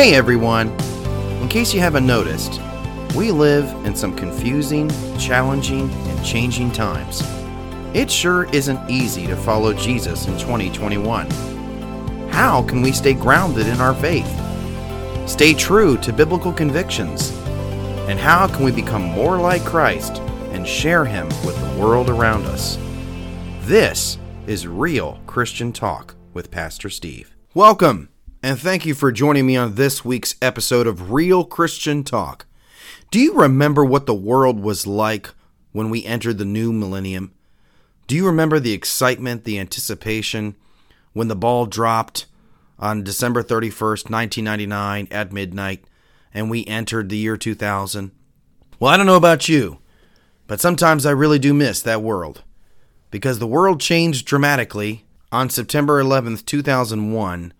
Hey everyone! In case you haven't noticed, we live in some confusing, challenging, and changing times. It sure isn't easy to follow Jesus in 2021. How can we stay grounded in our faith? Stay true to biblical convictions? And how can we become more like Christ and share Him with the world around us? This is Real Christian Talk with Pastor Steve. Welcome! And thank you for joining me on this week's episode of Real Christian Talk. Do you remember what the world was like when we entered the new millennium? Do you remember the excitement, the anticipation when the ball dropped on December 31st, 1999 at midnight and we entered the year 2000? Well, I don't know about you, but sometimes I really do miss that world because the world changed dramatically on September 11th, 2001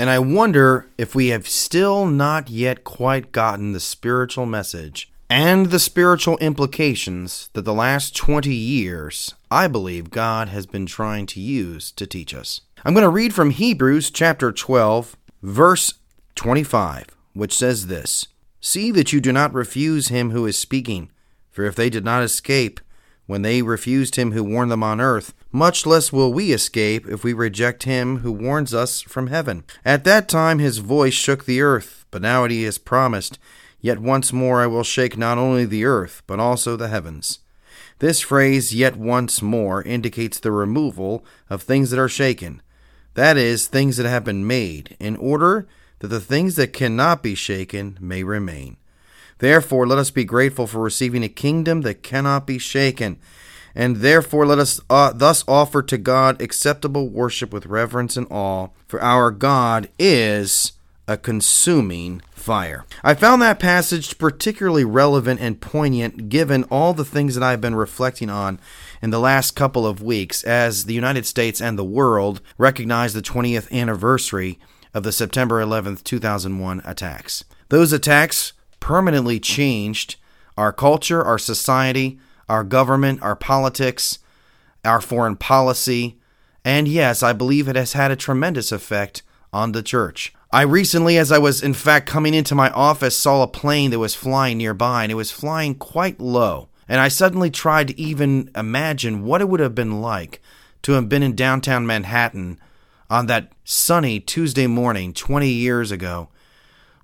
and I wonder if we have still not yet quite gotten the spiritual message and the spiritual implications that the last 20 years I believe God has been trying to use to teach us. I'm going to read from Hebrews chapter 12, verse 25, which says this See that you do not refuse him who is speaking, for if they did not escape, when they refused him who warned them on earth, much less will we escape if we reject him who warns us from heaven. At that time his voice shook the earth, but now he has promised, Yet once more I will shake not only the earth, but also the heavens. This phrase, yet once more, indicates the removal of things that are shaken, that is, things that have been made, in order that the things that cannot be shaken may remain. Therefore, let us be grateful for receiving a kingdom that cannot be shaken. And therefore, let us uh, thus offer to God acceptable worship with reverence and awe, for our God is a consuming fire. I found that passage particularly relevant and poignant given all the things that I've been reflecting on in the last couple of weeks as the United States and the world recognize the 20th anniversary of the September 11th, 2001 attacks. Those attacks permanently changed our culture, our society, our government, our politics, our foreign policy, and yes, I believe it has had a tremendous effect on the church. I recently, as I was in fact coming into my office, saw a plane that was flying nearby, and it was flying quite low. And I suddenly tried to even imagine what it would have been like to have been in downtown Manhattan on that sunny Tuesday morning 20 years ago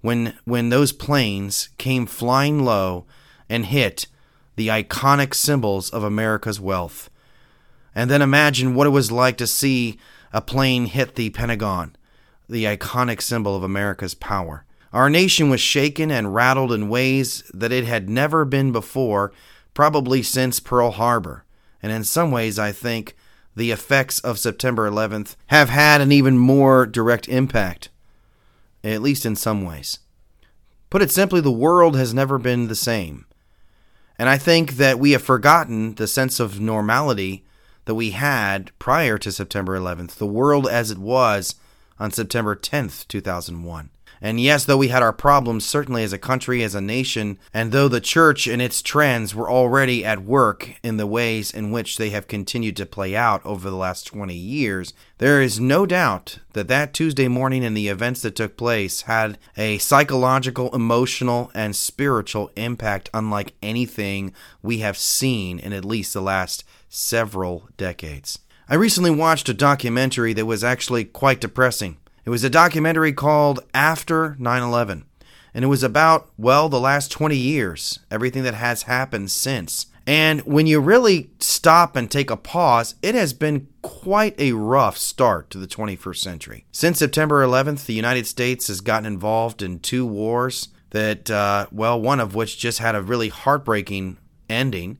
when when those planes came flying low and hit the iconic symbols of America's wealth. And then imagine what it was like to see a plane hit the Pentagon, the iconic symbol of America's power. Our nation was shaken and rattled in ways that it had never been before, probably since Pearl Harbor. And in some ways, I think the effects of September 11th have had an even more direct impact at least in some ways. Put it simply, the world has never been the same. And I think that we have forgotten the sense of normality that we had prior to September 11th, the world as it was on September 10th, 2001. And yes, though we had our problems, certainly as a country, as a nation, and though the church and its trends were already at work in the ways in which they have continued to play out over the last 20 years, there is no doubt that that Tuesday morning and the events that took place had a psychological, emotional, and spiritual impact unlike anything we have seen in at least the last several decades. I recently watched a documentary that was actually quite depressing. It was a documentary called After 9 11. And it was about, well, the last 20 years, everything that has happened since. And when you really stop and take a pause, it has been quite a rough start to the 21st century. Since September 11th, the United States has gotten involved in two wars that, uh, well, one of which just had a really heartbreaking ending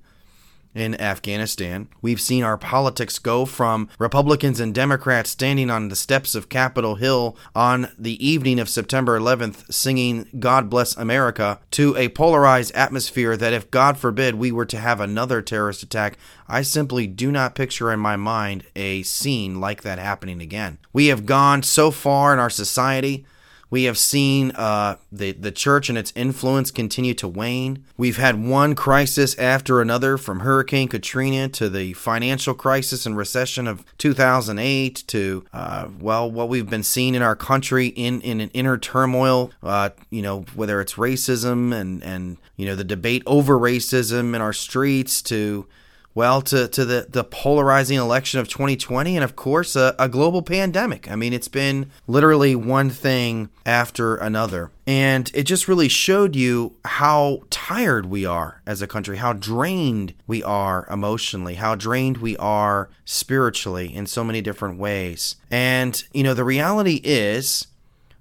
in Afghanistan. We've seen our politics go from Republicans and Democrats standing on the steps of Capitol Hill on the evening of September 11th singing God Bless America to a polarized atmosphere that if God forbid we were to have another terrorist attack, I simply do not picture in my mind a scene like that happening again. We have gone so far in our society We have seen uh, the the church and its influence continue to wane. We've had one crisis after another, from Hurricane Katrina to the financial crisis and recession of 2008 to uh, well, what we've been seeing in our country in in an inner turmoil. Uh, you know, whether it's racism and and you know the debate over racism in our streets to well, to, to the, the polarizing election of 2020, and of course, a, a, global pandemic. I mean, it's been literally one thing after another. And it just really showed you how tired we are as a country, how drained we are emotionally, how drained we are spiritually in so many different ways. And, you know, the reality is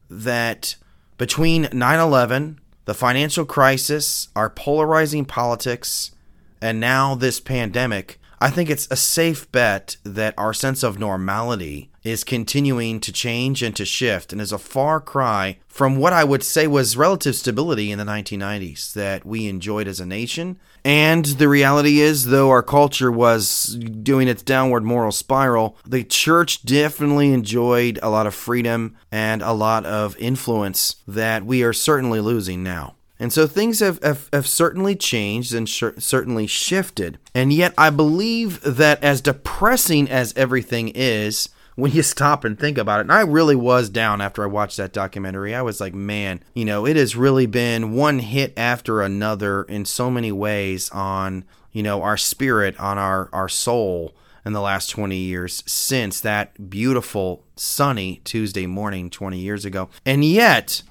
that between 9 11, the financial crisis, our polarizing politics, and now this pandemic, I think it's a safe bet that our sense of normality is continuing to change and to shift and is a far cry from what I would say was relative stability in the 1990s that we enjoyed as a nation. And the reality is, though our culture was doing its downward moral spiral, the church definitely enjoyed a lot of freedom and a lot of influence that we are certainly losing now. And so things have, have, have certainly changed and sh- certainly shifted. And yet, I believe that as depressing as everything is, when you stop and think about it, and I really was down after I watched that documentary. I was like, man, you know, it has really been one hit after another in so many ways on, you know, our spirit, on our, our soul in the last 20 years since that beautiful, sunny Tuesday morning 20 years ago. And yet,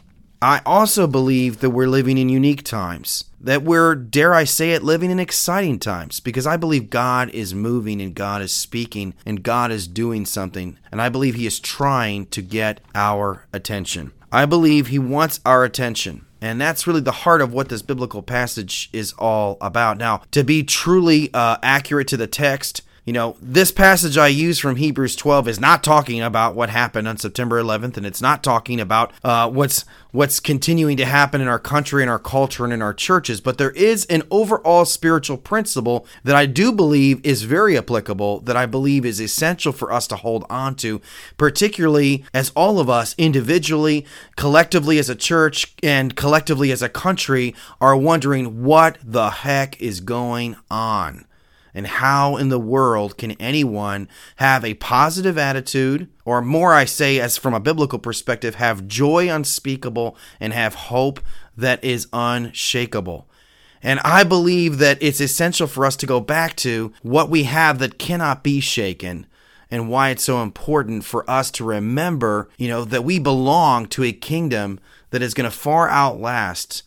I also believe that we're living in unique times, that we're, dare I say it, living in exciting times, because I believe God is moving and God is speaking and God is doing something, and I believe He is trying to get our attention. I believe He wants our attention. And that's really the heart of what this biblical passage is all about. Now, to be truly uh, accurate to the text, you know, this passage I use from Hebrews 12 is not talking about what happened on September 11th, and it's not talking about uh, what's what's continuing to happen in our country and our culture and in our churches. But there is an overall spiritual principle that I do believe is very applicable, that I believe is essential for us to hold on to, particularly as all of us individually, collectively as a church, and collectively as a country are wondering what the heck is going on. And how in the world can anyone have a positive attitude, or more, I say, as from a biblical perspective, have joy unspeakable and have hope that is unshakable? And I believe that it's essential for us to go back to what we have that cannot be shaken and why it's so important for us to remember, you know, that we belong to a kingdom that is going to far outlast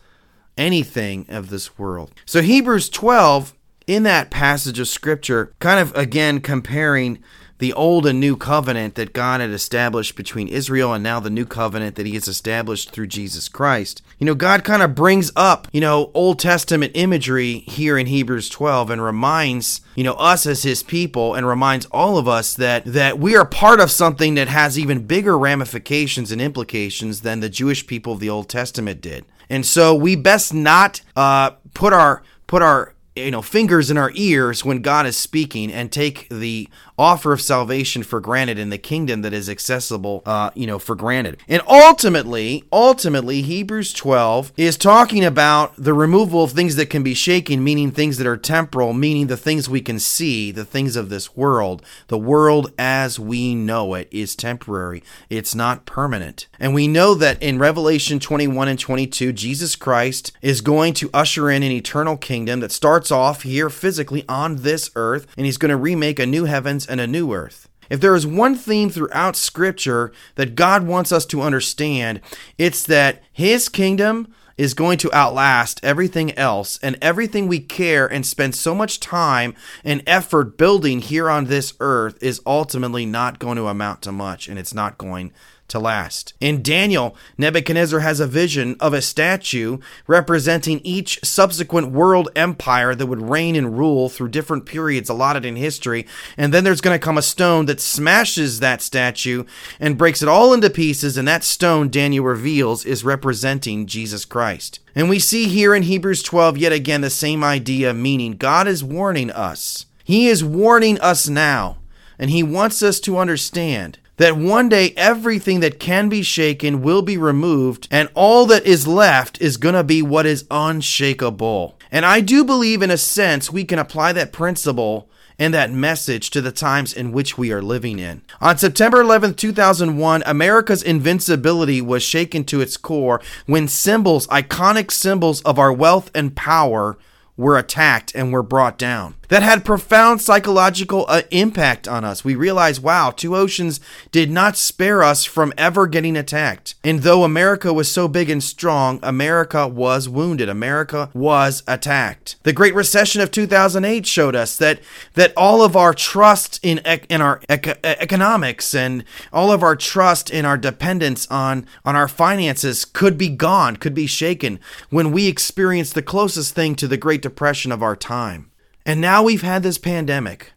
anything of this world. So Hebrews 12 in that passage of scripture, kind of again comparing the old and new covenant that God had established between Israel and now the new covenant that he has established through Jesus Christ. You know, God kind of brings up, you know, Old Testament imagery here in Hebrews 12 and reminds, you know, us as his people and reminds all of us that that we are part of something that has even bigger ramifications and implications than the Jewish people of the Old Testament did. And so we best not uh, put our put our you know fingers in our ears when God is speaking and take the offer of salvation for granted in the kingdom that is accessible uh, you know for granted. And ultimately ultimately Hebrews 12 is talking about the removal of things that can be shaken meaning things that are temporal meaning the things we can see the things of this world. The world as we know it is temporary. It's not permanent. And we know that in Revelation 21 and 22 Jesus Christ is going to usher in an eternal kingdom that starts off here physically on this earth, and he's going to remake a new heavens and a new earth. If there is one theme throughout Scripture that God wants us to understand, it's that His kingdom is going to outlast everything else, and everything we care and spend so much time and effort building here on this earth is ultimately not going to amount to much, and it's not going to last. In Daniel, Nebuchadnezzar has a vision of a statue representing each subsequent world empire that would reign and rule through different periods allotted in history. And then there's going to come a stone that smashes that statue and breaks it all into pieces. And that stone, Daniel reveals, is representing Jesus Christ. And we see here in Hebrews 12 yet again the same idea, meaning God is warning us. He is warning us now. And he wants us to understand that one day everything that can be shaken will be removed, and all that is left is going to be what is unshakable. And I do believe, in a sense, we can apply that principle and that message to the times in which we are living in. On September 11, 2001, America's invincibility was shaken to its core when symbols, iconic symbols of our wealth and power, were attacked and were brought down that had profound psychological uh, impact on us. We realized, wow, Two Oceans did not spare us from ever getting attacked. And though America was so big and strong, America was wounded. America was attacked. The Great Recession of 2008 showed us that that all of our trust in in our economics and all of our trust in our dependence on on our finances could be gone, could be shaken when we experienced the closest thing to the Great Depression of our time. And now we've had this pandemic.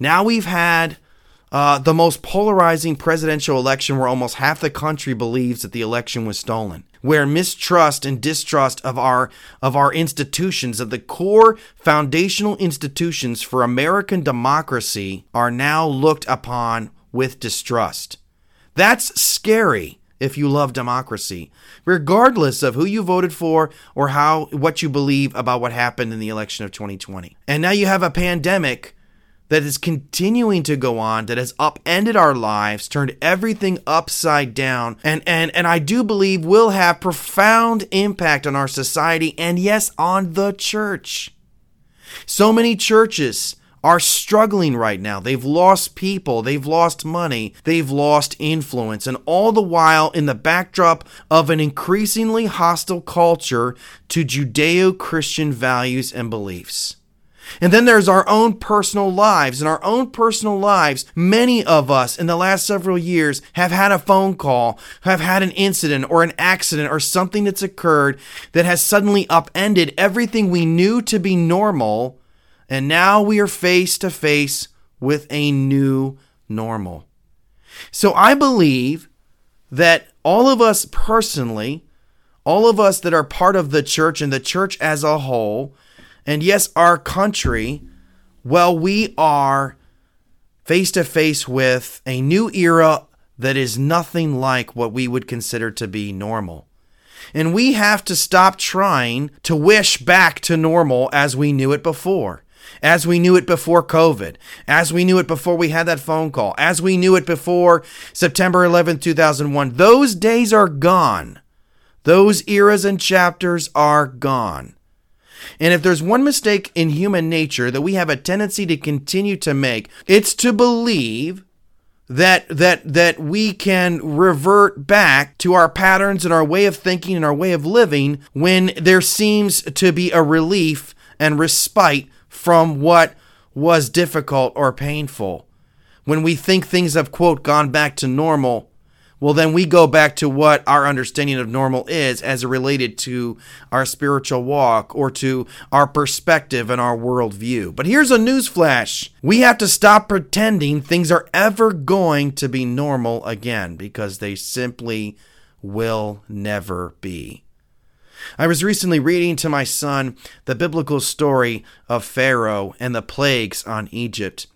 Now we've had uh, the most polarizing presidential election where almost half the country believes that the election was stolen where mistrust and distrust of our of our institutions of the core foundational institutions for American democracy are now looked upon with distrust that's scary if you love democracy, regardless of who you voted for or how what you believe about what happened in the election of 2020. And now you have a pandemic that is continuing to go on that has upended our lives, turned everything upside down, and and and I do believe will have profound impact on our society and yes, on the church. So many churches are struggling right now. They've lost people, they've lost money, they've lost influence, and all the while in the backdrop of an increasingly hostile culture to Judeo Christian values and beliefs. And then there's our own personal lives. In our own personal lives, many of us in the last several years have had a phone call, have had an incident or an accident or something that's occurred that has suddenly upended everything we knew to be normal and now we are face to face with a new normal. So I believe that all of us personally, all of us that are part of the church and the church as a whole, and yes, our country, well, we are face to face with a new era that is nothing like what we would consider to be normal. And we have to stop trying to wish back to normal as we knew it before as we knew it before COVID, as we knew it before we had that phone call, as we knew it before September 11th, 2001. Those days are gone. Those eras and chapters are gone. And if there's one mistake in human nature that we have a tendency to continue to make, it's to believe that that that we can revert back to our patterns and our way of thinking and our way of living when there seems to be a relief and respite from what was difficult or painful. When we think things have, quote, gone back to normal, well, then we go back to what our understanding of normal is as related to our spiritual walk or to our perspective and our worldview. But here's a newsflash we have to stop pretending things are ever going to be normal again because they simply will never be. I was recently reading to my son the biblical story of Pharaoh and the plagues on Egypt.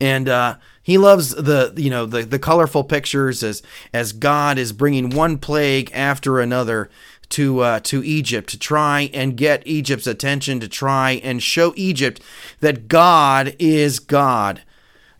And uh, he loves the you know the, the colorful pictures as as God is bringing one plague after another to uh, to Egypt to try and get Egypt's attention to try and show Egypt that God is God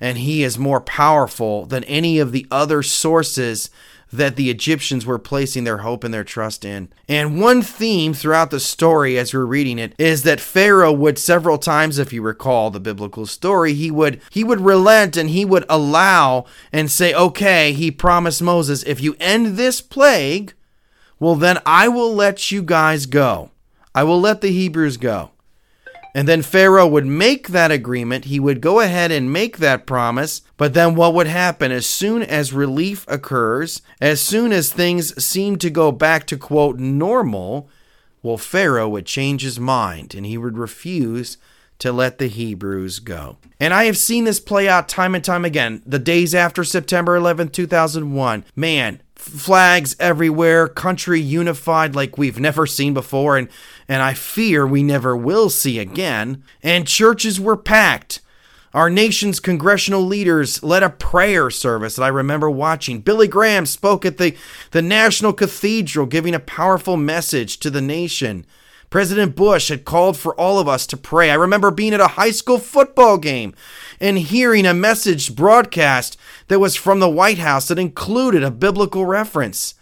and he is more powerful than any of the other sources that the Egyptians were placing their hope and their trust in. And one theme throughout the story as we're reading it is that Pharaoh would several times if you recall the biblical story, he would he would relent and he would allow and say, "Okay, he promised Moses, if you end this plague, well then I will let you guys go. I will let the Hebrews go." And then Pharaoh would make that agreement. He would go ahead and make that promise. But then what would happen? As soon as relief occurs, as soon as things seem to go back to quote normal, well, Pharaoh would change his mind and he would refuse to let the Hebrews go. And I have seen this play out time and time again. The days after September 11, 2001. Man, flags everywhere, country unified like we've never seen before, and, and I fear we never will see again. And churches were packed. Our nation's congressional leaders led a prayer service that I remember watching. Billy Graham spoke at the, the National Cathedral, giving a powerful message to the nation. President Bush had called for all of us to pray. I remember being at a high school football game and hearing a message broadcast that was from the White House that included a biblical reference.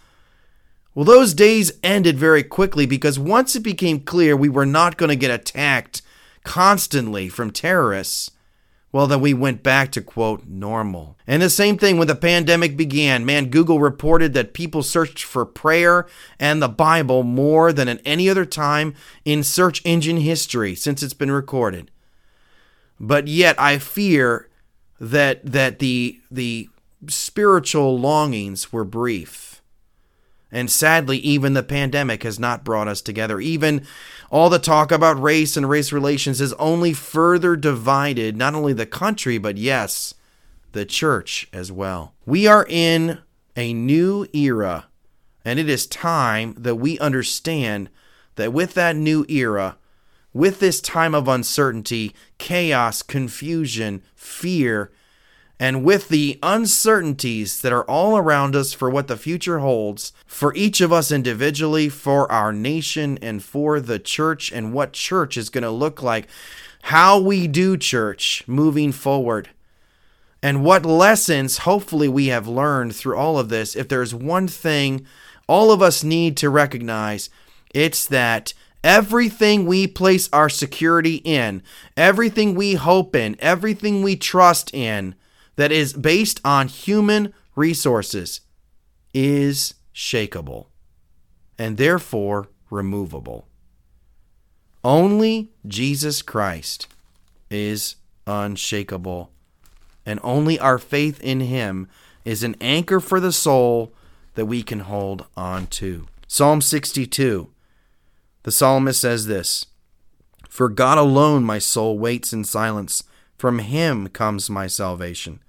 Well, those days ended very quickly because once it became clear we were not going to get attacked constantly from terrorists, well, then we went back to quote normal. And the same thing when the pandemic began. Man, Google reported that people searched for prayer and the Bible more than at any other time in search engine history since it's been recorded. But yet I fear that that the the spiritual longings were brief and sadly, even the pandemic has not brought us together. Even all the talk about race and race relations has only further divided not only the country, but yes, the church as well. We are in a new era, and it is time that we understand that with that new era, with this time of uncertainty, chaos, confusion, fear, and with the uncertainties that are all around us for what the future holds, for each of us individually, for our nation, and for the church, and what church is going to look like, how we do church moving forward, and what lessons hopefully we have learned through all of this. If there's one thing all of us need to recognize, it's that everything we place our security in, everything we hope in, everything we trust in, that is based on human resources is shakable and therefore removable. Only Jesus Christ is unshakable, and only our faith in Him is an anchor for the soul that we can hold on to. Psalm 62, the psalmist says this For God alone my soul waits in silence, from Him comes my salvation.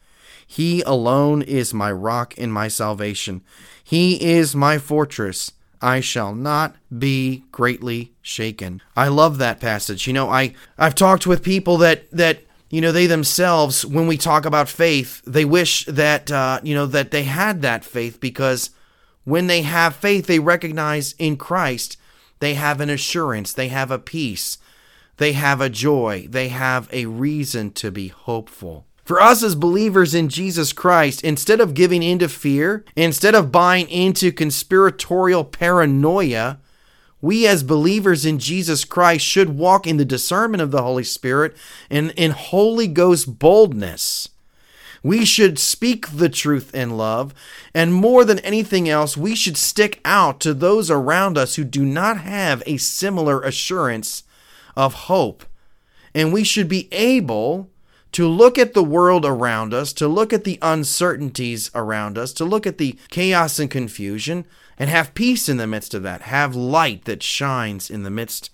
He alone is my rock and my salvation. He is my fortress. I shall not be greatly shaken. I love that passage. You know, I I've talked with people that that you know they themselves when we talk about faith, they wish that uh, you know that they had that faith because when they have faith, they recognize in Christ they have an assurance, they have a peace, they have a joy, they have a reason to be hopeful. For us as believers in Jesus Christ, instead of giving into fear, instead of buying into conspiratorial paranoia, we as believers in Jesus Christ should walk in the discernment of the Holy Spirit and in Holy Ghost boldness. We should speak the truth in love, and more than anything else, we should stick out to those around us who do not have a similar assurance of hope. And we should be able to look at the world around us, to look at the uncertainties around us, to look at the chaos and confusion, and have peace in the midst of that, have light that shines in the midst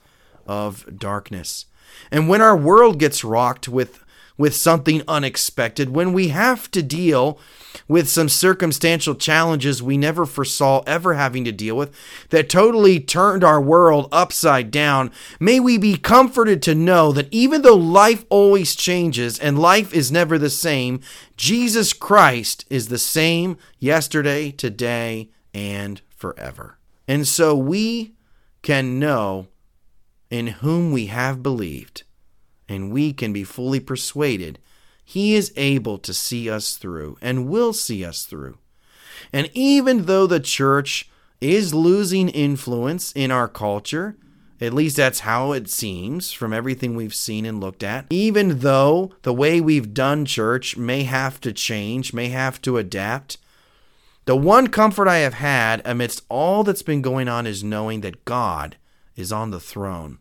of darkness. And when our world gets rocked with with something unexpected, when we have to deal with some circumstantial challenges we never foresaw ever having to deal with that totally turned our world upside down, may we be comforted to know that even though life always changes and life is never the same, Jesus Christ is the same yesterday, today, and forever. And so we can know in whom we have believed and we can be fully persuaded He is able to see us through and will see us through. And even though the church is losing influence in our culture, at least that's how it seems from everything we've seen and looked at. Even though the way we've done church may have to change, may have to adapt, the one comfort I have had amidst all that's been going on is knowing that God is on the throne.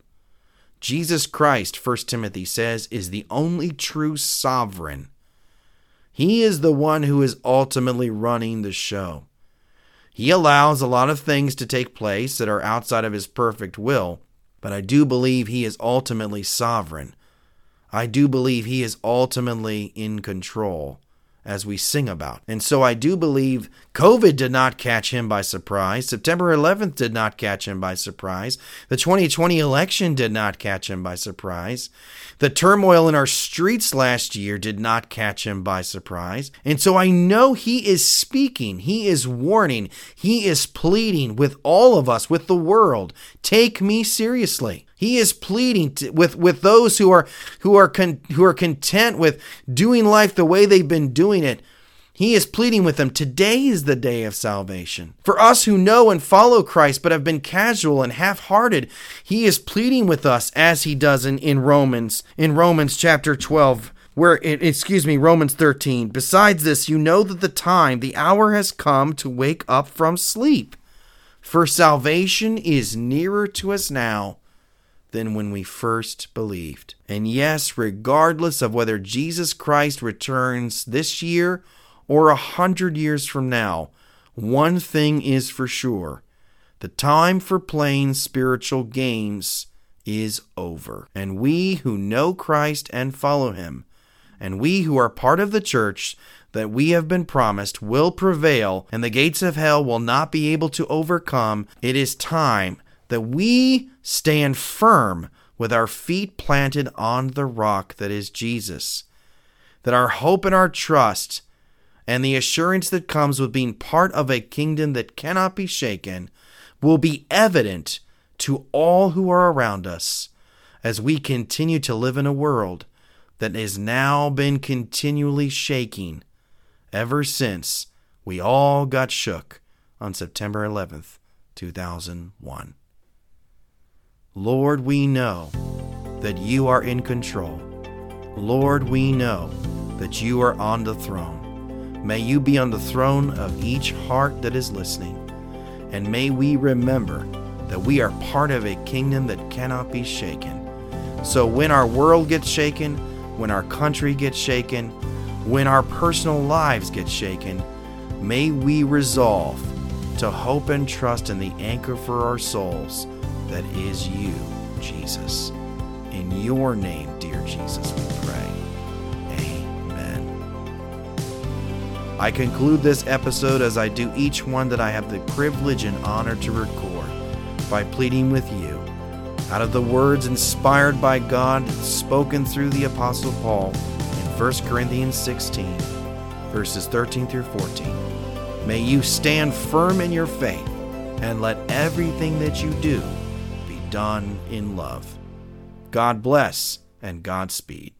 Jesus Christ, 1 Timothy says, is the only true sovereign. He is the one who is ultimately running the show. He allows a lot of things to take place that are outside of his perfect will, but I do believe he is ultimately sovereign. I do believe he is ultimately in control. As we sing about. And so I do believe COVID did not catch him by surprise. September 11th did not catch him by surprise. The 2020 election did not catch him by surprise. The turmoil in our streets last year did not catch him by surprise. And so I know he is speaking, he is warning, he is pleading with all of us, with the world. Take me seriously. He is pleading to, with with those who are who are con, who are content with doing life the way they've been doing it. He is pleading with them. Today is the day of salvation. For us who know and follow Christ but have been casual and half-hearted, he is pleading with us as he does in, in Romans, in Romans chapter 12, where excuse me, Romans 13. Besides this, you know that the time, the hour has come to wake up from sleep. For salvation is nearer to us now than when we first believed. And yes, regardless of whether Jesus Christ returns this year or a hundred years from now, one thing is for sure the time for playing spiritual games is over. And we who know Christ and follow him, and we who are part of the church that we have been promised will prevail, and the gates of hell will not be able to overcome, it is time that we stand firm with our feet planted on the rock that is Jesus. That our hope and our trust and the assurance that comes with being part of a kingdom that cannot be shaken will be evident to all who are around us as we continue to live in a world that has now been continually shaking ever since we all got shook on September 11th, 2001. Lord, we know that you are in control. Lord, we know that you are on the throne. May you be on the throne of each heart that is listening. And may we remember that we are part of a kingdom that cannot be shaken. So when our world gets shaken, when our country gets shaken, when our personal lives get shaken, may we resolve to hope and trust in the anchor for our souls that is you, Jesus. In your name, dear Jesus, we pray. Amen. I conclude this episode as I do each one that I have the privilege and honor to record by pleading with you out of the words inspired by God spoken through the Apostle Paul in 1 Corinthians 16, verses 13 through 14. May you stand firm in your faith and let everything that you do done in love. God bless and Godspeed.